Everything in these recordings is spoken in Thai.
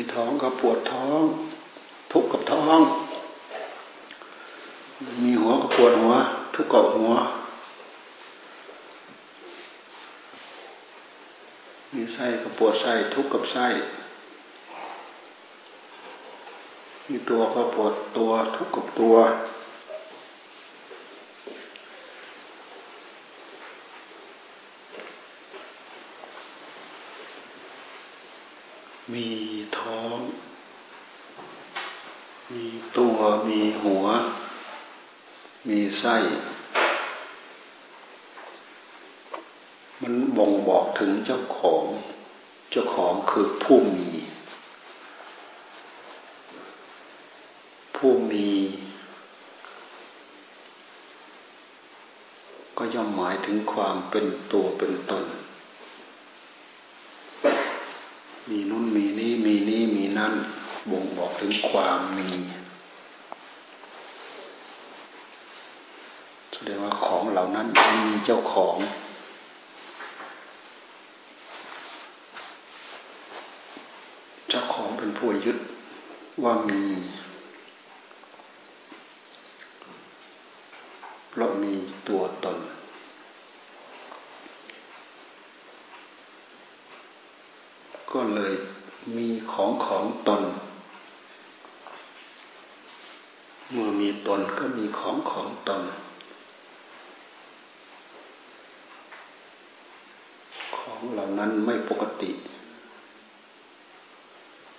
มีท้องก็ปวดท้อง ทุกข์กับท้อง มีหัวก็ปวดหัว ทุกข์กับหัว มีไส้ก็ปวดไส้ ทุกข์กับไส้ มีตัวก็ปวดตัว ทุกข์กับตัว มีท้อง มีตัว มีหัว มีไส้ มันบ่งบอกถึงเจ้าของ เจ้าของคือผู้มี ผู้มี ก็ย่อมหมายถึงความเป็นตัวเป็นตน มีนู่นมีนี้มีนี้มีนั่นบ่งบอกถึงความมี แสดงว่าของเหล่านั้นมีเจ้าของ เจ้าของเป็นผู้ยึดว่ามี เพราะมีตัวตนก็เลยมี ของตน เมื่อมีตนก็มีของของตน ของเหล่านั้นไม่ปกติ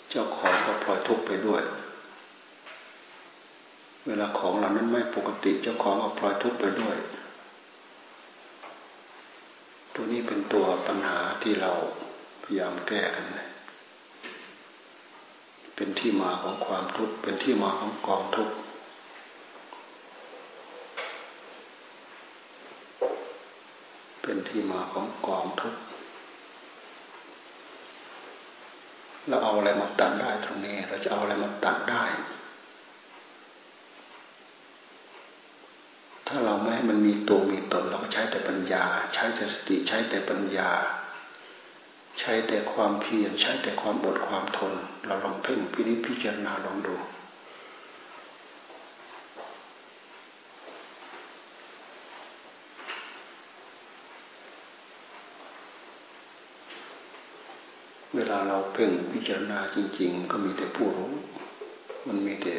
เจ้าของก็ปล่อยทุกข์ไปด้วย เวลาของเหล่านั้นไม่ปกติ เจ้าของก็ปล่อยทุกข์ไปด้วย ตัวนี้เป็นตัวปัญหาที่เราพยายามแก้กันเลย เป็นที่มาของความทุกข์เป็นที่มาของกองทุกข์เป็นที่มาของกองทุกข์เราเอาอะไรมาตัดได้ตรงนี้ เราจะเอาอะไรมาตัดได้ ถ้าเราไม่ให้มันมีตัวมีตนเราก็ใช้แต่ปัญญา ใช้แต่สติใช้แต่ปัญญา ใช้แต่ความเพียรใช้แต่ความอดความทน เราลองเพ่งพินิจพิจารณาลองดู เวลาเราเพ่งพิจารณาจริง ๆ ก็มีแต่ผู้รู้ มันมีแต่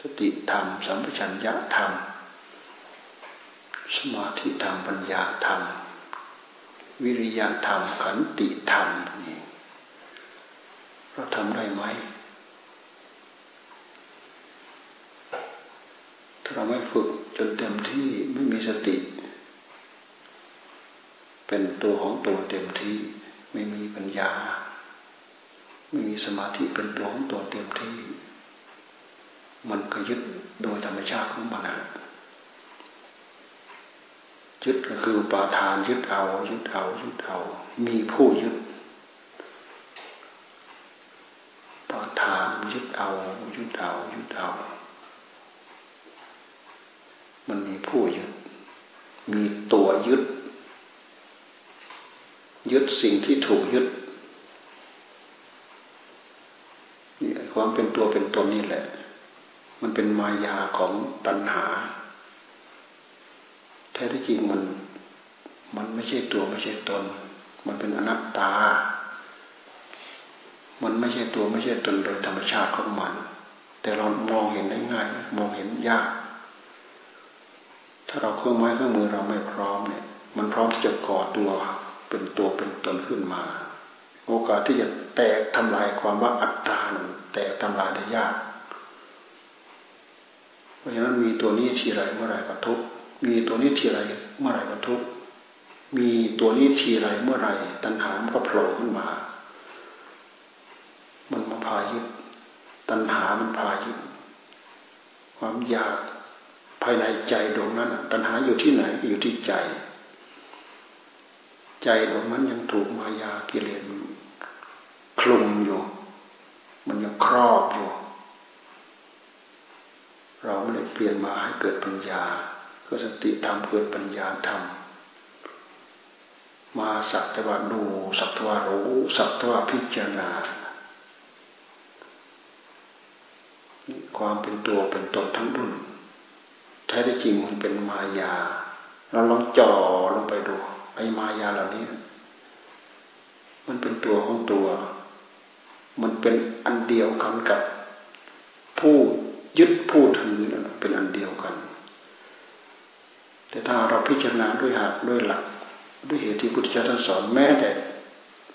สติธรรม สัมปชัญญะธรรม สมาธิธรรม ปัญญาธรรม วิริยะธรรม ขันติธรรมนี่เราทำได้ไหมถ้าเราไม่ฝึกจนเต็มที่ไม่มีสติ เป็นตัวของตัวเต็มที่ ไม่มีปัญญา ไม่มีสมาธิเป็นตัวของตัวเต็มที่ มันก็ยึดโดยธรรมชาติของมันนะ ยึดก็คือปาทานยึดเอา ยึดเอา ยึดเอา มีผู้ยึดปาทานยึดเอายึดเอายึดเอามันมีผู้ยึด มีตัวยึด ยึดสิ่งที่ถูกยึดนี่ความเป็นตัวเป็นตนนี่แหละ มันเป็นมายาของตัณหา แท้ที่จริงมัน มันไม่ใช่ตัวไม่ใช่ตน มันเป็นอนัตตา มันไม่ใช่ตัวไม่ใช่ตนโดยธรรมชาติของมัน แต่เรามองเห็นได้ง่าย มองเห็นยาก ถ้าเราเครื่องไม้เครื่องมือเราไม่พร้อมเนี่ย มันพร้อมที่จะก่อตัวเป็นตัวเป็นตนขึ้นมา โอกาสที่จะแตกทำลายความว่าอัตตาแตกทำลายได้ยาก เพราะฉะนั้นมีตัวนี้ทีไรเมื่อไรก็ทุก มีตัวนี้ทีไรเมื่อไรก็ทุกข์มีตัวนี้ทีไรเมื่อไรตัณหามันก็โผล่ขึ้นมา มันมาพายึดตัณหามันพายึดความอยากภายในใจดวงนั้น ตัณหาอยู่ที่ไหนอยู่ที่ใจ ใจดวงนั้นยังถูกมายากิเลสคลุมอยู่ มันยังครอบอยู่ เราไม่ได้เปลี่ยนมาให้เกิดปัญญา ก็สติธรรมเกิดปัญญาธรรม มาสักตว่าดูสักตว่ารู้สักตว่าพิจารณาความเป็นตัวเป็นตนทั้งดุนแท้ที่จริงมันเป็นมายา เราลองจ่อลงไปดูไอ้มายาเหล่านี้ มันเป็นตัวของตัว มันเป็นอันเดียวกันกับ ผู้ยึดผู้ถือเป็นอันเดียวกัน แต่ถ้าเราพิจารณาด้วยหักด้วยหลัก ด้วยเหตุที่พุทธเจ้าท่านสอนแม้แต่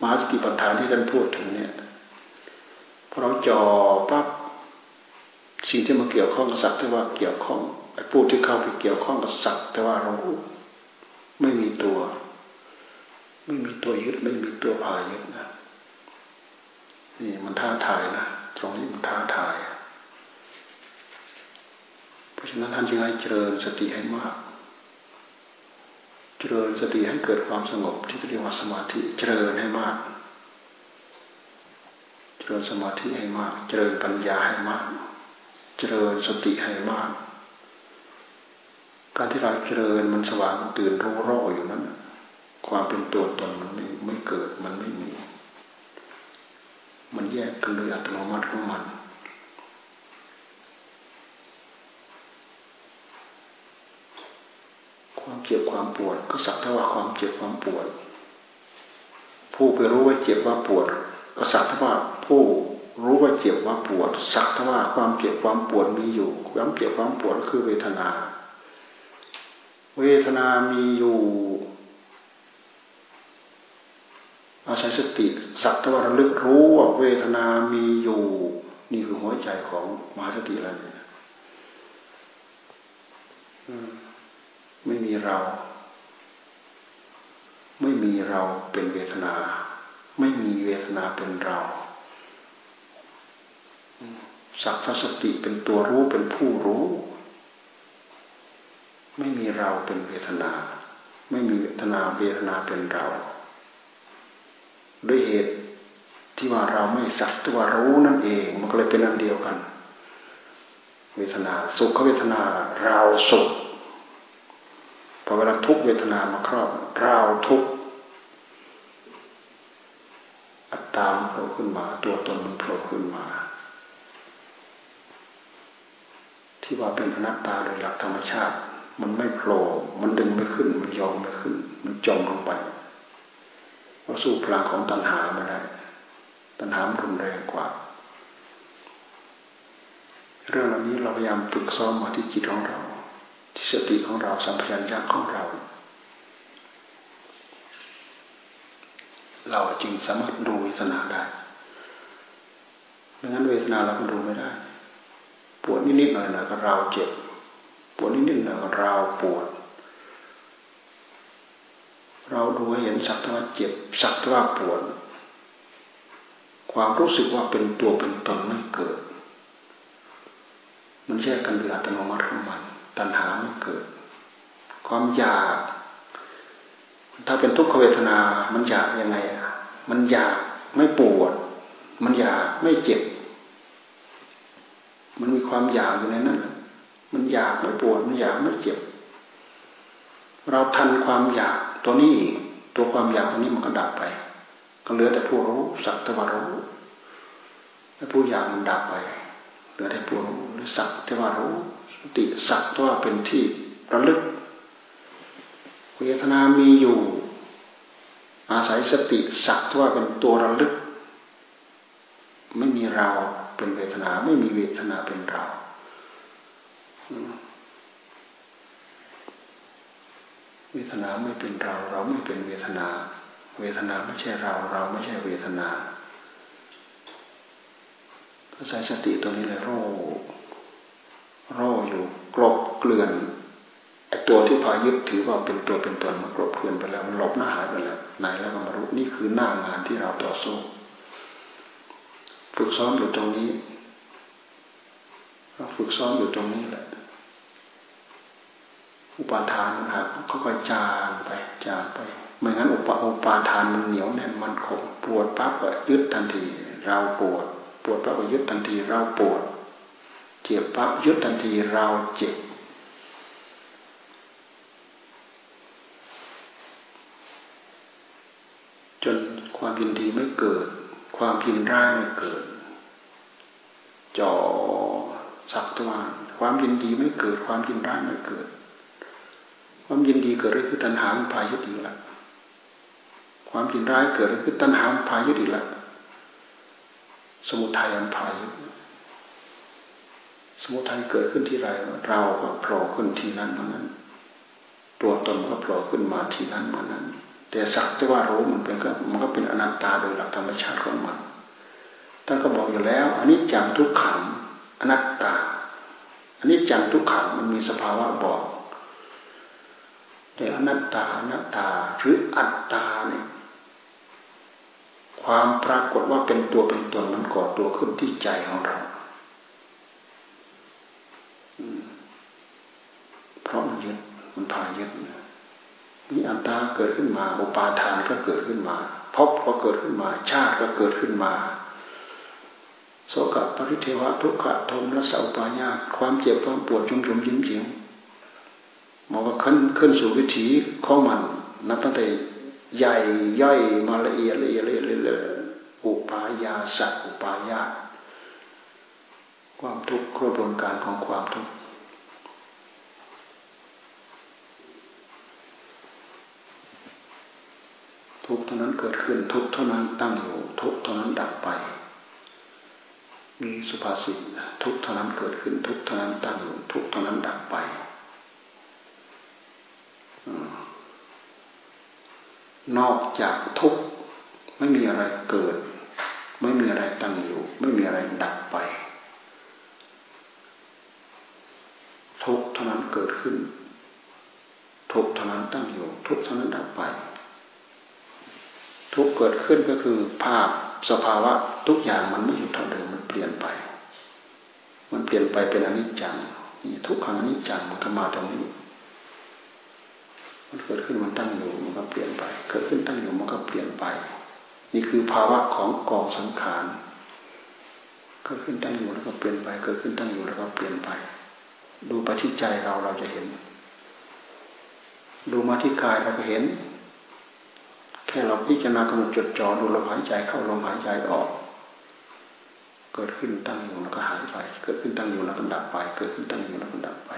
มาสติปัฏฐานที่ท่านพูดถึงเนี่ยพอเราจ่อปั๊บสิ่งที่มาเกี่ยวข้องกับสัตว์ที่ว่าเกี่ยวข้องไอ้ผู้ที่เข้าไปเกี่ยวข้องกับสัตว์แต่ว่าเราไม่มีตัว ไม่มีตัวยึดไม่มีตัวพายึดนะนี่มันท้าทายนะตรงนี้มันท้าทาย เพราะฉะนั้นท่านจึงให้เจริญสติให้มาก เจริญสติให้เกิดความสงบที่เรียกว่าสมาธิเจริญให้มาก เจริญสมาธิให้มาก เจริญปัญญาให้มาก เจริญสติให้มาก การที่เราเจริญมันสว่างตื่นรู้รออยู่นั้นความเป็นตัวตนมันไม่ไม่เกิดมันไม่มี มันแยกกันโดยอัตโนมัติของมันความเจ็บความปวด ก็สักเท่าว่าความเจ็บความปวด ผู้ไปรู้ว่าเจ็บว่าปวด ก็สักเท่าว่าผู้รู้ว่าเจ็บว่าปวด สักเท่าว่าความเจ็บความปวดมีอยู่ ความเจ็บความปวดคือเวทนา เวทนามีอยู่อาศัยสติสักเท่าว่าระลึกรู้ว่าเวทนามีอยู่ นี่คือหัวใจของมหาสติแล้วเนี่ย ไม่มีเรา ไม่มีเราเป็นเวทนา ไม่มีเวทนาเป็นเราสักสติเป็นตัวรู้เป็นผู้รู้ ไม่มีเราเป็นเวทนา ไม่มีเวทนาเวทนาเป็นเรา ด้วยเหตุที่ว่าเราไม่สักตัวรู้นั่นเอง มันก็เลยเป็นอันเดียวกัน เวทนา สุขเวทนา เราสุข อเวลาทุกเวทนามาครอบเราทุกอัตตามโผล่ขึ้นมา ตัวตนมันโผล่ขึ้นมา ที่ว่าเป็นอนัตตาโดยหลักธรรมชาติ มันไม่โผล่มันดึงไม่ขึ้น มันยอมไม่ขึ้น มันจมลงไปเราสู้พลังของตัณหาไม่ได้ตัณหามันรุนแรงกว่า เรื่องเหล่านี้เราพยายามฝึกซ้อมมาที่จิตของเรา ที่สติของเราสัมผัสญาของเรา เราจึงสามารถดูเวทนาได้ไม่งั้นเวทนาเราก็ดูไม่ได้ ปวดนิดๆหน่อยๆก็เราเจ็บ ปวดนิดๆหน่อยก็เราปวด เราดูให้เห็นสักว่าเจ็บสักว่าปวด ความรู้สึกว่าเป็นตัวเป็นตนไม่เกิด มันแยกกันโดยอัตโนมัติของมัน ตัณหาไม่เกิด ความอยาก ถ้าเป็นทุกขเวทนา มันอยากยังไงอะ มันอยากไม่ปวด มันอยากไม่เจ็บ มันมีความอยากอยู่ในนั้นมันอยากไม่ปวด มันอยากไม่เจ็บ เราทันความอยากตัวนี้ ตัวความอยากตัวนี้มันก็ดับไป ก็เหลือแต่ผู้รู้สักตะวันรู้แล้วผู้อยากมันดับไปเหลือแต่ผู้รู้หรือสักตะวันรู้ ติสักว่าเป็นที่ระลึกเวทนามีอยู่ อาศัยสติสักว่าเป็นตัวระลึก ไม่มีเราเป็นเวทนาไม่มีเวทนาเป็นเราเวทนาไม่เป็นเรา เราไม่เป็นเวทนา เวทนาไม่ใช่เรา เราไม่ใช่เวทนาอาศัยสติตัวนี้เลย โร่อยู่กลบเกลื่อนไอตัวที่พายึดถือว่าเป็นตัวเป็นตนมันกลบเกลื่อนไปแล้วมันหลบหน้าหายไปแล้วไหนแล้วก็มารู้นี่คือหน้างานที่เราต่อสู้ฝึกซ้อมอยู่ตรงนี้ฝึกซ้อมอยู่ตรงนี้แหละอุปาทานมันหักค่อยๆจางไปจางไปไม่งั้นอุปอุปาทานมันเหนียวแน่นมันคงปวดปั๊บก็ยึดทันที เราปวด ปวดปั๊บก็ยึดทันที เราปวด จ็บปั๊บยึดทันทีเราเจ็บ จนความยินดีไม่เกิด ความยินร้ายไม่เกิดจ่อสักตว่าความยินดีไม่เกิด ความยินร้ายไม่เกิด ความยินดีเกิดก็คือตัณหาพายุดีละความยินร้ายเกิดก็คือตัณหาพายุดีละสมุทัยอันพายุ สมุทัยเกิดขึ้นที่ไรเราก็โผล่ขึ้นที่นั้นเหมือนนั้น ตัวตนก็โผล่ขึ้นมาที่นั้นเหมือนนั้น แต่สักแต่ว่ารู้มันเป็นก็มันก็เป็นอนัตตาโดยหลักธรรมชาติของมันท่านก็บอกอยู่แล้วอันนี้จังทุกขังอนัตตาอันนี้จังทุกขังมันมีสภาวะบอกแต่อนัตตาอนัตตาหรืออัตตาเนี่ยความปรากฏว่าเป็นตัวเป็นตนมันก่อตัวขึ้นที่ใจของเราเพราะมันยึด มันพายึดมีอัตตาเกิดขึ้นมา อุปาทานก็เกิดขึ้นมาพบก็เกิดขึ้นมา ชาติก็เกิดขึ้นมาโสกปริเทวะทุกขะโทมและสาวปายาความเจ็บความปวดจุ่มจุมยิ้มยิ้มมันก็ขึ้นขึ้นสู่วิถีของมันนับตั้งแต่ใหญ่ย่อยมาละเอียดละเอียดละเอียดเลยอุปายาสัอุปายาความทุกข์กระบวนการของความทุกข์ ทุกเท่านั้นเกิดขึ้นทุกเท่านั้นตั้งอยู่ทุกเท่านั้นดับไป มีสุภาษิตทุกเท่านั้นเกิดขึ้นทุกเท่านั้นตั้งอยู่ทุกเท่านั้นดับไปนอกจากทุกไม่มีอะไรเกิด ไม่มีอะไรตั้งอยู่ ไม่มีอะไรดับไป ทุกเท่านั้นเกิดขึ้น ทุกเท่านั้นตั้งอยู่ ทุกเท่านั้นดับไป ทุกเกิดขึ้นก็คือภาพสภาวะทุกอย่างมันไม่อยู่เท่าเดิมมันเปลี่ยนไป มันเปลี่ยนไปเป็นอนิจจังนี่ทุกขังอนิจจังมันก็มาตรงนี้ มันเกิดขึ้นมันตั้งอยู่มันก็เปลี่ยนไป เกิดขึ้นตั้งอยู่มันก็เปลี่ยนไป นี่คือภาวะของกองสังขารเกิดขึ้นตั้งอยู่แล้วก็เปลี่ยนไป เกิดขึ้นตั้งอยู่แล้วก็เปลี่ยนไป ดูไปที่ใจเราเราจะเห็น ดูมาที่กายเราก็เห็น แค่เราพิจารณากำหนดจดจ่อดูลมหายใจเข้าลมหายใจออก เกิดขึ้นตั้งอยู่แล้วก็หายไป เกิดขึ้นตั้งอยู่แล้วก็ดับไป เกิดขึ้นตั้งอยู่แล้วก็ดับไป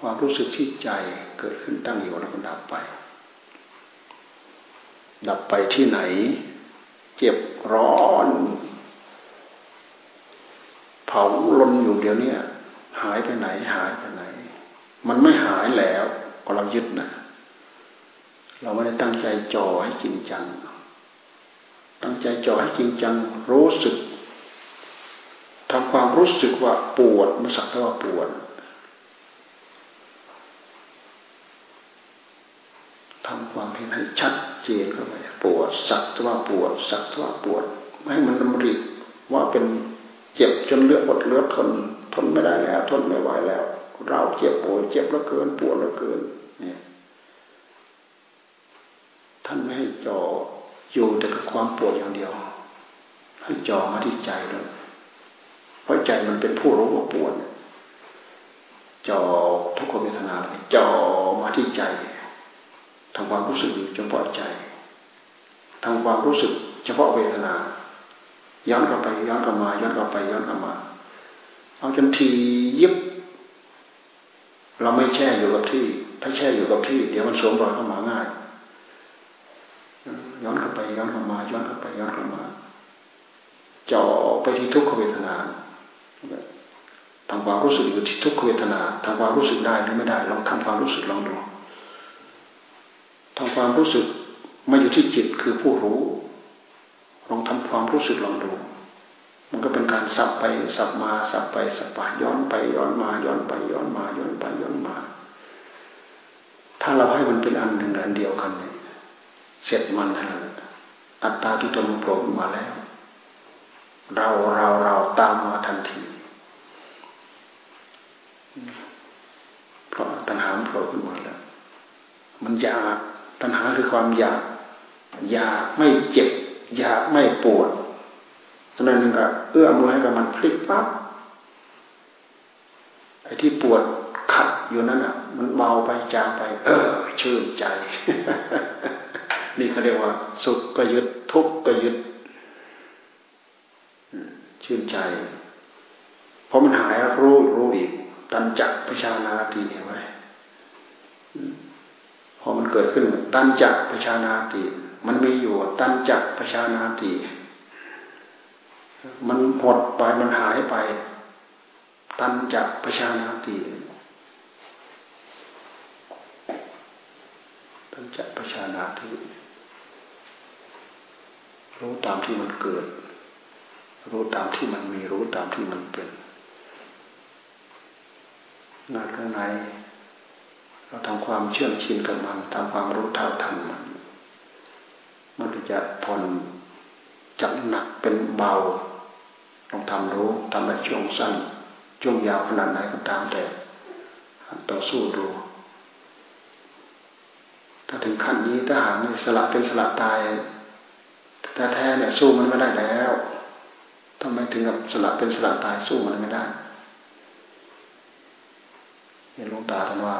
ความรู้สึกที่ใจเกิดขึ้นตั้งอยู่แล้วก็ดับไป ดับไปที่ไหน เจ็บร้อนเผาลนอยู่เดี๋ยวนี้หายไปไหนหายไปไหน มันไม่หายแล้วก็เรายึดนะ เราไม่ได้ตั้งใจจ่อให้จริงจัง ตั้งใจจ่อให้จริงจัง รู้สึกทำความรู้สึกว่าปวดมันสักแต่ว่าปวดทำความเห็นให้ชัดเจนเข้าไปปวดสักว่าปวดสักว่าปวดไม่ให้มันดำริว่าเป็นเจ็บจนเลือดอดเลือดทนทนไม่ได้แล้ว ทนไม่ไหวแล้ว เราเจ็บปวดเจ็บแล้วเกินปวดแล้วเกินเนี่ย ท่านไม่ให้จ่ออยู่แต่กับความปวดอย่างเดียว ให้จ่อมาที่ใจเลยเพราะใจมันเป็นผู้รู้ว่าปวดจ่อทุกขเวทนาจ่อมาที่ใจทำความรู้สึกเฉพาะใจทำความรู้สึกเฉพาะเวทนาย้อนกลับไปย้อนกลับมาย้อนกลับไปย้อนกลับมา เอาจนทียิบ เราไม่แช่อยู่กับที่ ถ้าแช่อยู่กับที่ เดี๋ยวมันสวมรอยเข้ามาง่าย ย้อนกลับไปย้อนกลับมาย้อนกลับไปย้อนกลับมาจ่อไปที่ทุกขเวทนาทำความรู้สึกอยู่ที่ทุกขเวทนาทำความรู้สึกได้หรือไม่ได้ลองทำความรู้สึกลองดูทำความรู้สึกมาอยู่ที่จิตคือผู้รู้ลองทำความรู้สึกลองดู มันก็เป็นการสับไปสับมาสับไปสับไปย้อนไปย้อนมาย้อนไปย้อนมาย้อนไปย้อนมา ถ้าเราให้มันเป็นอันหนึ่งอันเดียวกันเนี่ย เสร็จมันแล้วอัตตาที่ตนโผล่มาแล้ว เราเราเราตามมาทันที เพราะตัณหาโผล่ขึ้นมาแล้ว มันอยากตัณหาคือความอยาก อยากไม่เจ็บ อยากไม่ปวดฉะนั้นก็เอื้อมมือให้กับมันพลิกปั๊บไอ้ที่ปวดขัดอยู่นั่นอะ มันเบาไปจางไป เออชื่นใจ นี่เขาเรียกว่า สุขก็ยึดทุกข์ก็ยึดชื่นใจพอมันหายรู้รู้อีกตันจักประชานาติเห็นไหมพอมันเกิดขึ้นตันจักประชานาติมันมีอยู่ตันจักประชานาติมันหมดไปมันหายไป ตันจักประชานาติตันจักประชานาติ รู้ตามที่มันเกิด รู้ตามที่มันมีรู้ตามที่มันเป็นงานข้างในเราทำความเชื่อมชินกับมันทำความรู้เท่าทันมันมันจะผ่อนจากหนักเป็นเบาต้องทำรู้ทำในช่วงสั้นช่วงยาวขนาดไหนก็ตามแต่ต่อสู้ดูถ้าถึงขั้นนี้ถ้าหากสละเป็นสละตาย แต่แท้เนี่ยสู้มันไม่ได้แล้วทำไมถึงกับสละเป็นสละตายสู้มันไม่ได้เห็นลวงตาท่านว่า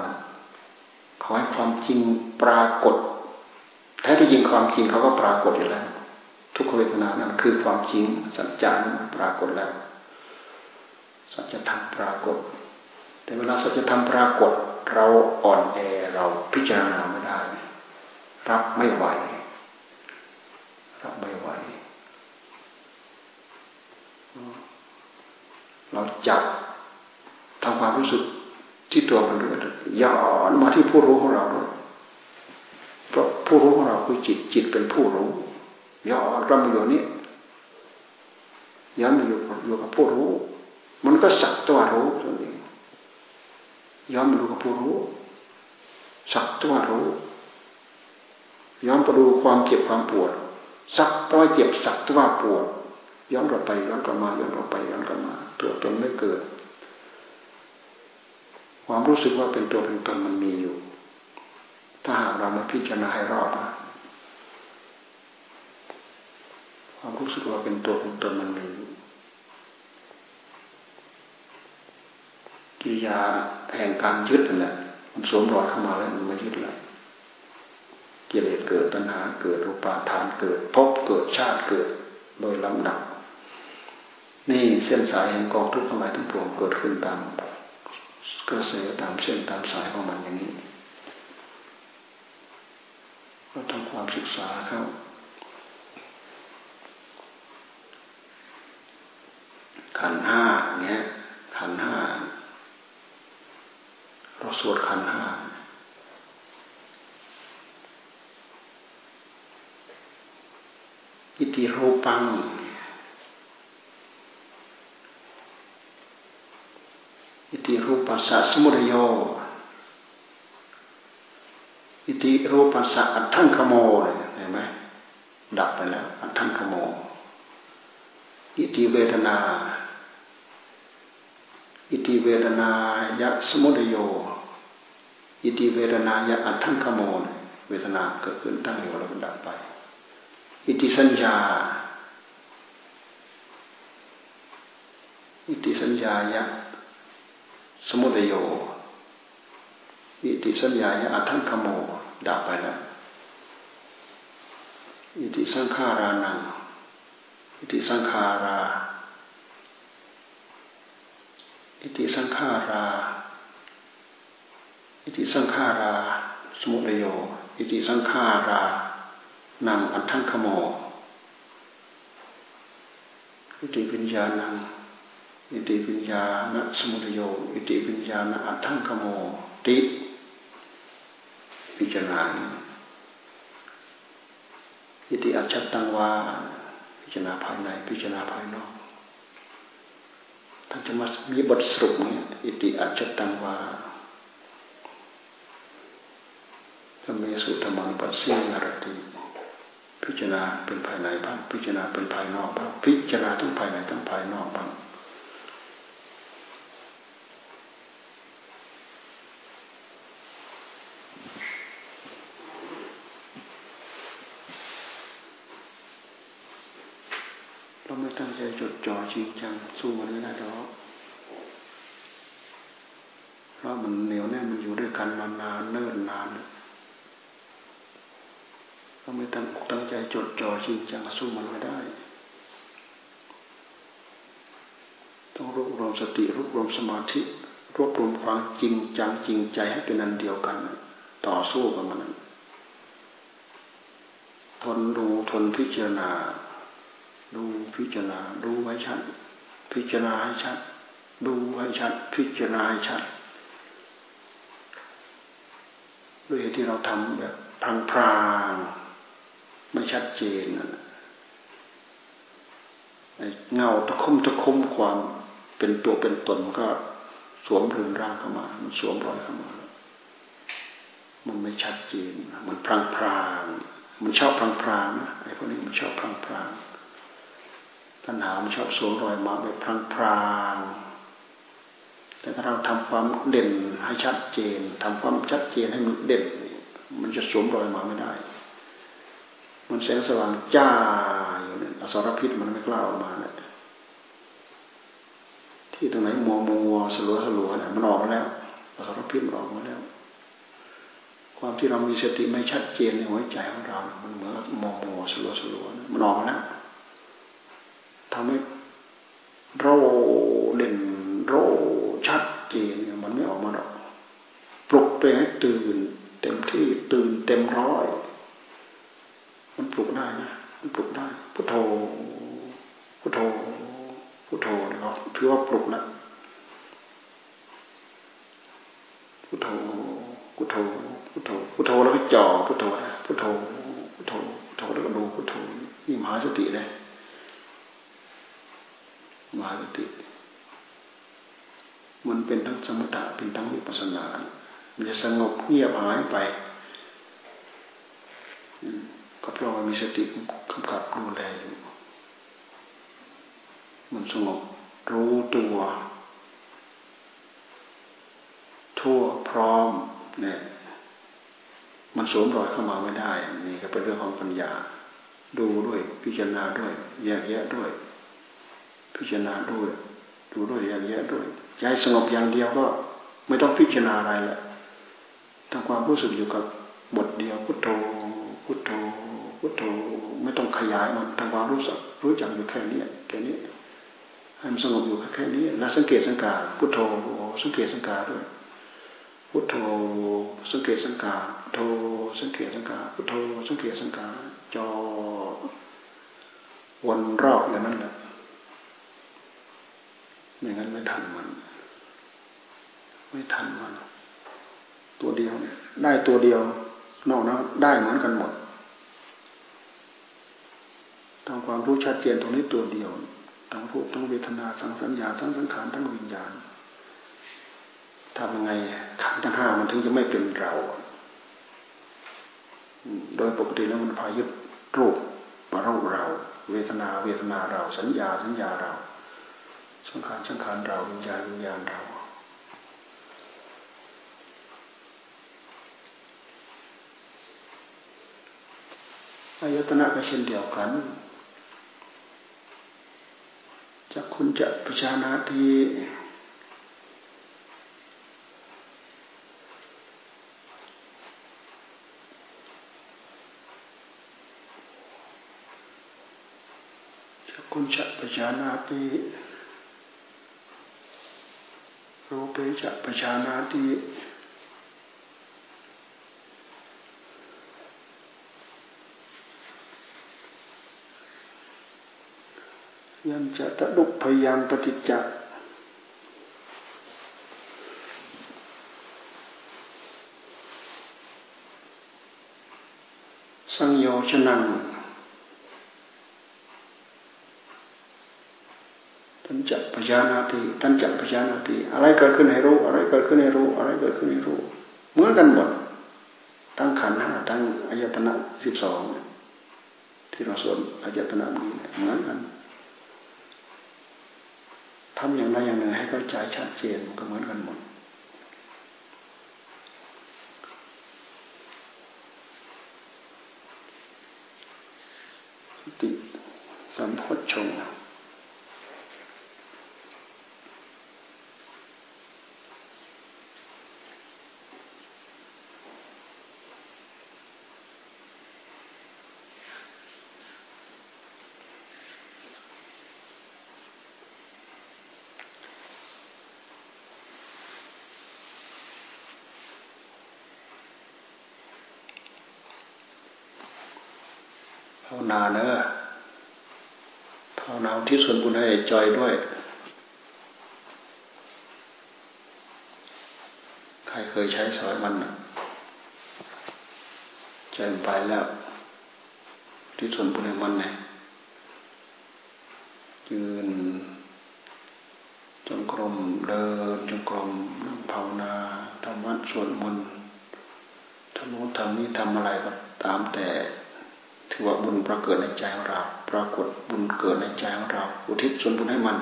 ขอให้ความจริงปรากฏ แท้ที่จริงความจริงเขาก็ปรากฏอยู่แล้ว ทุกขเวทนานั้นคือความจริงสัจจานั้นปรากฏแล้ว สัจธรรมปรากฏ แต่เวลาสัจธรรมปรากฏ เราอ่อนแอเราพิจารณาไม่ได้ รับไม่ไหว รับไม่ไหว เราจับทำความรู้สึกที่ตัวมันเลยย้อนมาที่ผู้รู้ของเราด้วยเพราะผู้รู้ของเราคือจิตจิตเป็นผู้รู้ย้อนเรามาอยู่นี้ย้อนมาอยู่อยู่กับผู้รู้ มันก็สักตัวรู้ตัวนี้ย้อนมาดูกับผู้รู้สักตัวรู้ย้อนไปดูความเจ็บความปวด สักตัวเจ็บสักตัวปวด ย้อนกลับไปย้อนกลับมาย้อนกลับไปย้อนกลับมา ตัวตนไม่เกิด ความรู้สึกว่าเป็นตัวเป็นตนมันมีอยู่ ถ้าหากเรามาพิจารณาให้รอบความรู้สึกว่าเป็นตัวเป็นตนมันมีอยู่กิริยาแห่งการยึดนั่นแหละมันสวมรอยเข้ามาแล้วมันไม่ยึดแล้ว กิเลสเกิดตัณหาเกิดรูปาทานเกิดพบเกิดชาติเกิดโดยลำดับ นี่เส้นสายแห่งกองทุกข์ทั้งหลายทั้งปวงเกิดขึ้นตามกระแสตามเส้นตามสายของมันอย่างนี้ก็ทำความศึกษาครับขันห้าเนี้ยขันห้าเราสวดขันห้า อิติรูปัง อิติรูปัสสะสมุทโย อิติรูปัสสะอัตถังขโมเห็นไหมดับไปแล้ว อัตถังขโม อิติเวทนา อิติเวทนายะสมุทโย อิติเวทนายะอัตถังขโม เวทนาเกิดขึ้นตั้งอยู่แล้วก็ดับไป อิติสัญญา อิติสัญญายะ สมุทโย อิติสัญญายะอัทังคโม ดับไปแล้ว อิติสังขารานัง อิติสังขารา อิติสังขารา อิติสังขารา สมุทโย อิติสังขารา นังอัตถังขโมอิติปิญญาณังอิติปิญญาณสมุทโยอิติปิญญาณอัตถังขโมติพิจารณาอิติอัจฉตังวาพิจารณาภายในพิจารณาภายนอกท่านจะมามีบทสรุปเนี่ยอิติอัจฉตังวาธรรมเมสุธรรมังปัสสินารติ พิจารณาเป็นภายในบ้าง พิจารณาเป็นภายนอกบ้าง พิจารณาทั้งภายในทั้งภายนอกบ้างเราไม่ตั้งใจจดจ่อจริงจังสู้มันไม่ได้หรอกเพราะมันเหนียวแน่มันอยู่ด้วยกันมานานเนิ่นนานเรา ไม่ตั้งตั้งใจจดจ่อจริงจังสู้มันไม่ได้ ต้องรวบรวมสติรวบรวมสมาธิ รวบรวมความจริงจังจริงใจให้เป็นอันเดียวกัน ต่อสู้กับมันทนดูทนพิจารณา ดูพิจารณา ดูไว้ชัด พิจารณาให้ชัด ดูให้ชัด พิจารณาให้ชัดด้วยที่เราทำแบบพางพราง ไม่ชัดเจนเงาตะคุ่มตะคุ่มความเป็นตัวเป็นตนก็สวมเรือนร่างเข้ามา มันสวมรอยเข้ามา มันไม่ชัดเจน มันพรางพรางมันชอบพรางพรางนะไอ้พวกนี้มันชอบพรางพรางตัณหามันชอบสวมรอยมาแบบพรางพรางแต่ถ้าเราทำความเด่นให้ชัดเจนทำความชัดเจนให้มันเด่น มันจะสวมรอยมาไม่ได้ มันแสงสว่างจ้าอยู่เนี่ยอสรพิษมันไม่กล้าออกมาเนี่ยที่ตรงไหนมัวมัวสลัวสลัวเนี่ยมันออกมาแล้วอสรพิษมันออกมาแล้ว ความที่เรามีสติไม่ชัดเจนในหัวใจของเรา มันเหมือนมัวมัวสลัวสลัวมันออกมาแล้วทำให้เราเด่นเราชัดเจนมันไม่ออกมาหรอกปลุกไปให้ตื่น เต็มที่ตื่นเต็มร้อย มันปลุกได้นะมันปลุกได้พุทโธพุทโธพุทโธเนะครับถือว่าปลุกแล้วพุทโธพุทโธพุทโธพุทโธแล้วก็จ่อพุทโธพุทโธพุทโธพุทโธแล้วก็ดูพุทโธนี่มหาสติเลยมหาสติมันเป็นทั้งสมถะเป็นทั้งวิปัสสนา มันจะสงบเงียบหายไป ก็เพราะว่ามีสติกำกับดูแลอยู่มันสงบรู้ตัว ทั่วพร้อมเนี่ยมันสวมรอยเข้ามาไม่ได้ นี่ก็เป็นเรื่องของปัญญา ดูด้วย พิจารณาด้วย แยกแยะด้วย พิจารณาด้วย ดูด้วยแยกแยะด้วยใจสงบอย่างเดียวก็ ไม่ต้องพิจารณาอะไรแหละทำความรู้สึกอยู่กับบทเดียวพุทโธพุทโธ พุทโธไม่ต้องขยายมันทำความรู้สึกรู้จักอยู่แค่นี้แค่นี้ให้มันสงบอยู่แค่นี้ แล้วสังเกตสังการพุทโธสังเกตสังการด้วยพุทโธสังเกตสังการพุทโธสังเกตสังการพุทโธสังเกตสังการจอวนรอบอย่างนั้นแหละไม่งั้นไม่ทันมัน ไม่ทันมัน ตัวเดียวเนี่ยได้ตัวเดียวนอกนั้นได้เหมือนกันหมด ทำความรู้ชัดเจนตรงนี้ตัวเดียว ทั้งรูปทั้งเวทนาทั้งสัญญาทั้งสังขารทั้งวิญญาณทำยังไงขันทั้งห้ามันถึงจะไม่เป็นเรา โดยปกติแล้วมันพายึดรูปมาเราเรา เวทนาเวทนาเรา สัญญาสัญญาเรา สังขารสังขารเราวิญญาณวิญญาณเราอายตนะก็เช่นเดียวกันจะ คุณจะพิชานาทีจะคุณจะพิชานาทีรูปจะปชานาติ ยันจะตะลุกพยายามปฏิจจ์สังโยชนังจักพยานาทีท่านจักพยานาทีอะไรเกิดขึ้นให้รู้ อะไรเกิดขึ้นให้รู้ อะไรเกิดขึ้นให้รู้ เหมือนกันหมด ทั้งขันห้าทั้งอายตนะสิบสองที่เราสวดอายตนะนี้เหมือนกัน ทำอย่างใดอย่างหนึ่งให้เข้าใจชัดเจนก็เหมือนกันหมด ติสัมพชง ภาวนาเนอะภาวนาที่ส่วนบุญให้จอยด้วย ใครเคยใช้สอยมันใจไปแล้ว ที่ส่วนบุญให้มันไงยืนจงกรมเดินจงกรมนั่งภาวนาทำวัดสวดมนต์ทำโน้นทำนี้ทำอะไรก็ตามแต่ ถือว่าบุญปรากฏในใจของเรา ปรากฏบุญเกิดในใจของเรา อุทิศส่วนบุญให้มัน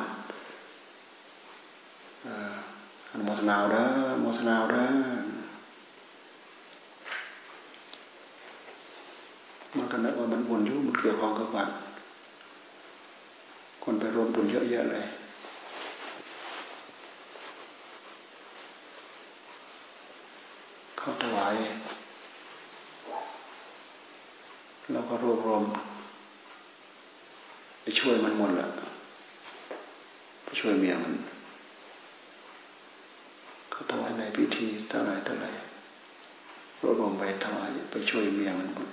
อนุโมทนาเด้อโมทนาเด้อมันก็นึกว่ามันบุญอยู่มันเกี่ยวข้องกับวัดคนไปรวมบุญเยอะแยะเลยเขาถวาย แล้วก็รวบรวมไปช่วยมันหมดแหละไปช่วยเมียมันเขาถวายในพิธีเท่าไรเท่าไรรวบรวมไปถวายไปช่วยเมียมันหมด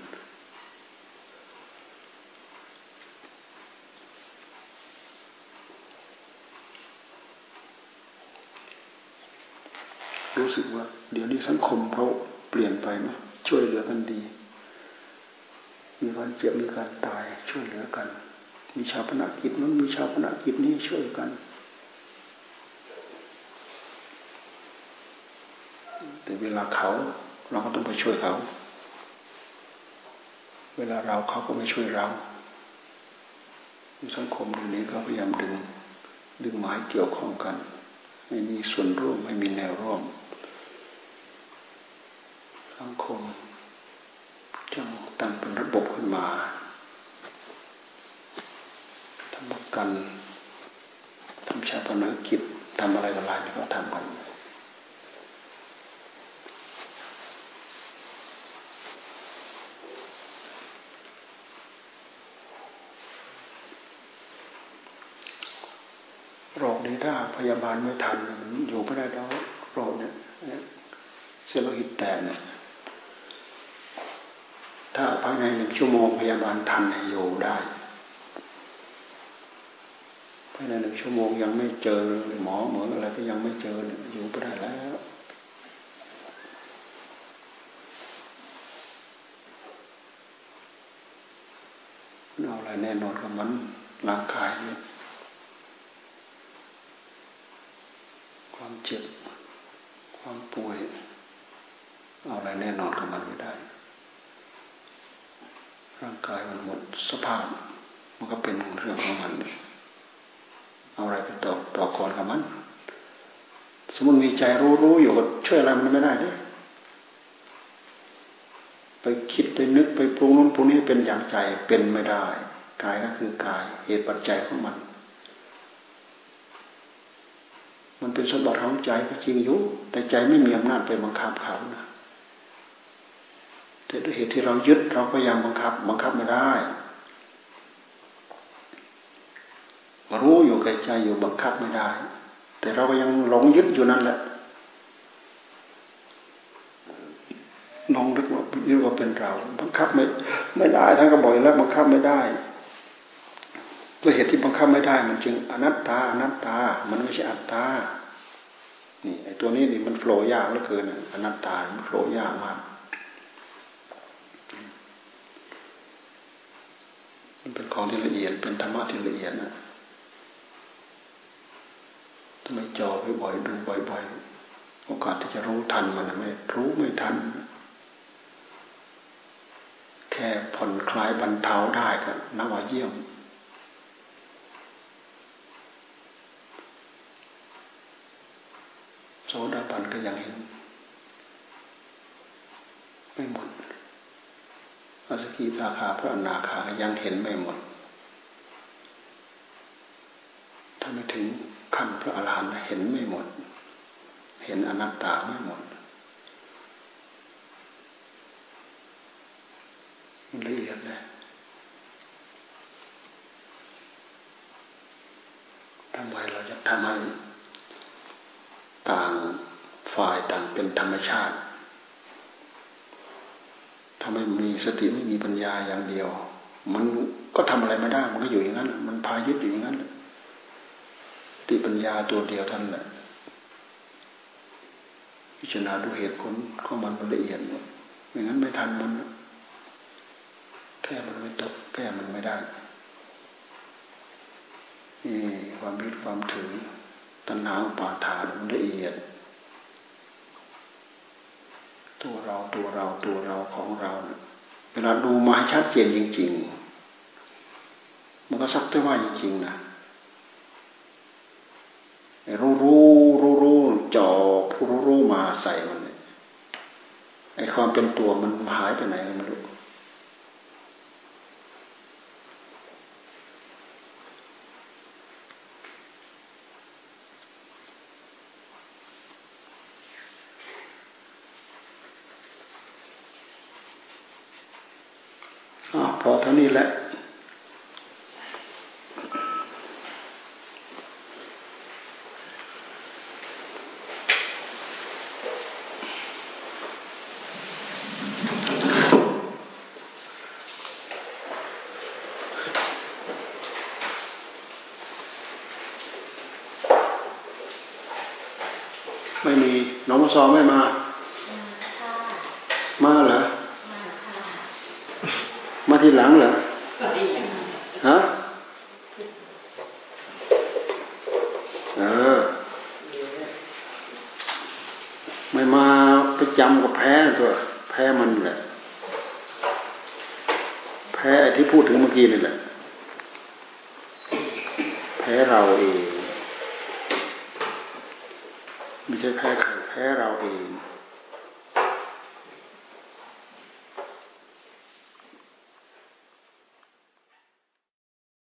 รู้สึกว่า เดี๋ยวนี้สังคมเขาเปลี่ยนไปนะช่วยเหลือกันดี มีการเจ็บมีการตายช่วยเหลือกัน มีชาวพนักกิจนั้นมีชาวพนักกิจนี้ช่วยกัน แต่เวลาเขาเราก็ต้องไปช่วยเขา เวลาเราเขาก็ไม่ช่วยเราสังคมเดี๋ยวนี้ก็พยายามดึงดึงไม้เกี่ยวข้องกัน ไม่มีส่วนร่วมไม่มีแนวร่วมสังคมจึง ขึ้นมาทำกันทำชาปนกิจทำอะไรต่ออะไรก็ทำกันโรคนี้ถ้าพยาบาลไม่ทันอยู่ไม่ได้แล้วโรคเนี่ยเซลล์หิตแตกเนี่ย ถ้าภายในหนึ่งชั่วโมงพยาบาลทันอยู่ได้ภายในหนึ่งชั่วโมงยังไม่เจอหมอเหมือนอะไรก็ยังไม่เจออยู่ไม่ได้แล้วเอาอะไรแน่นอนกับมันร่างกายความเจ็บ ความป่วย เอาอะไรแน่นอนกับมันไม่ได้ ร่างกายมันหมดสภาพ มันก็เป็นเรื่องของมันเอาอะไรไปต่อต่อกรกับมัน สมมติมีใจรู้รู้อยู่ก็ช่วยอะไรมันไม่ได้เลยไปคิดไปนึกไปปรุงนู้นปรุงนี้เป็นอย่างใจเป็นไม่ได้กายก็คือกายเหตุปัจจัยของมัน มันเป็นสมบัติของใจก็จริงอยู่แต่ใจไม่มีอำนาจไปบังคับเขานะ แต่ด้วยเหตุที่เรายึดเราก็ยังบังคับ บังคับไม่ได้รู้อยู่กับใจอยู่บังคับไม่ได้ แต่เราก็ยังหลงยึดอยู่นั่นแหละลองนึกว่ายึดว่าเป็นเรา บังคับไม่ไม่ได้ท่านก็บอกแล้วบังคับไม่ได้ด้วยเหตุที่บังคับไม่ได้ มันจึงอนัตตาอนัตตา มันไม่ใช่อัตตา นี่ไอ้ตัวนี้นี่มันโผล่ยากเหลือเกินอนัตตา มันโผล่ยากมาก มันเป็นของที่ละเอียด เป็นธรรมะที่ละเอียดนะทำไมจอบ่อยๆดูบ่อยๆโอกาสที่จะรู้ทันมันไม่รู้ไม่ทัน แค่ผ่อนคลายบรรเทาได้ก็นับว่าเยี่ยมโสดาบันก็ยังเห็นไม่หมด อสกิทาคาพระอนาคายังเห็นไม่หมด ถ้าไม่ถึงขั้นพระอรหันต์เห็นไม่หมด เห็นอนัตตาไม่หมดละเอียดเลยทำไมเราจะทำให้ต่างฝ่ายต่างเป็นธรรมชาติาไม่มีสติไม่มีปัญญาอย่างเดียว มันก็ทำอะไรไม่ได้ มันก็อยู่อย่างนั้น มันพายึดอยู่อย่างนั้นติปัญญาตัวเดียวท่านแหละพิจารณาดูเหตุผลของมันมันละเอียดหมดไม่งั้นไม่ทันมันแก้มันไม่ตกแก้มันไม่ได้นี่ความยึดความถือตัณหาปาทานมันละเอียด ตัวเราตัวเราตัวเราของเราเวลาดูมาชัดเจนจริง ๆ มันก็สักแต่ว่าจริงๆนะรู้รู้รู้รู้จอบรู้รู้มาใส่มันไอความเป็นตัวมันหายไปไหนไม่รู้ พอเท่านี้แหละไม่มีน้องมาซอไม่มาเหรอมาทีหลังเหรอฮะเออ ไม่มาไปจำกับแพ้ตัว แพ้มันแหละ แพูดถึงเมื่อกี้นี่แหละแพ้เราเองไม่ใช่แพ้ใครแพ้เราเอง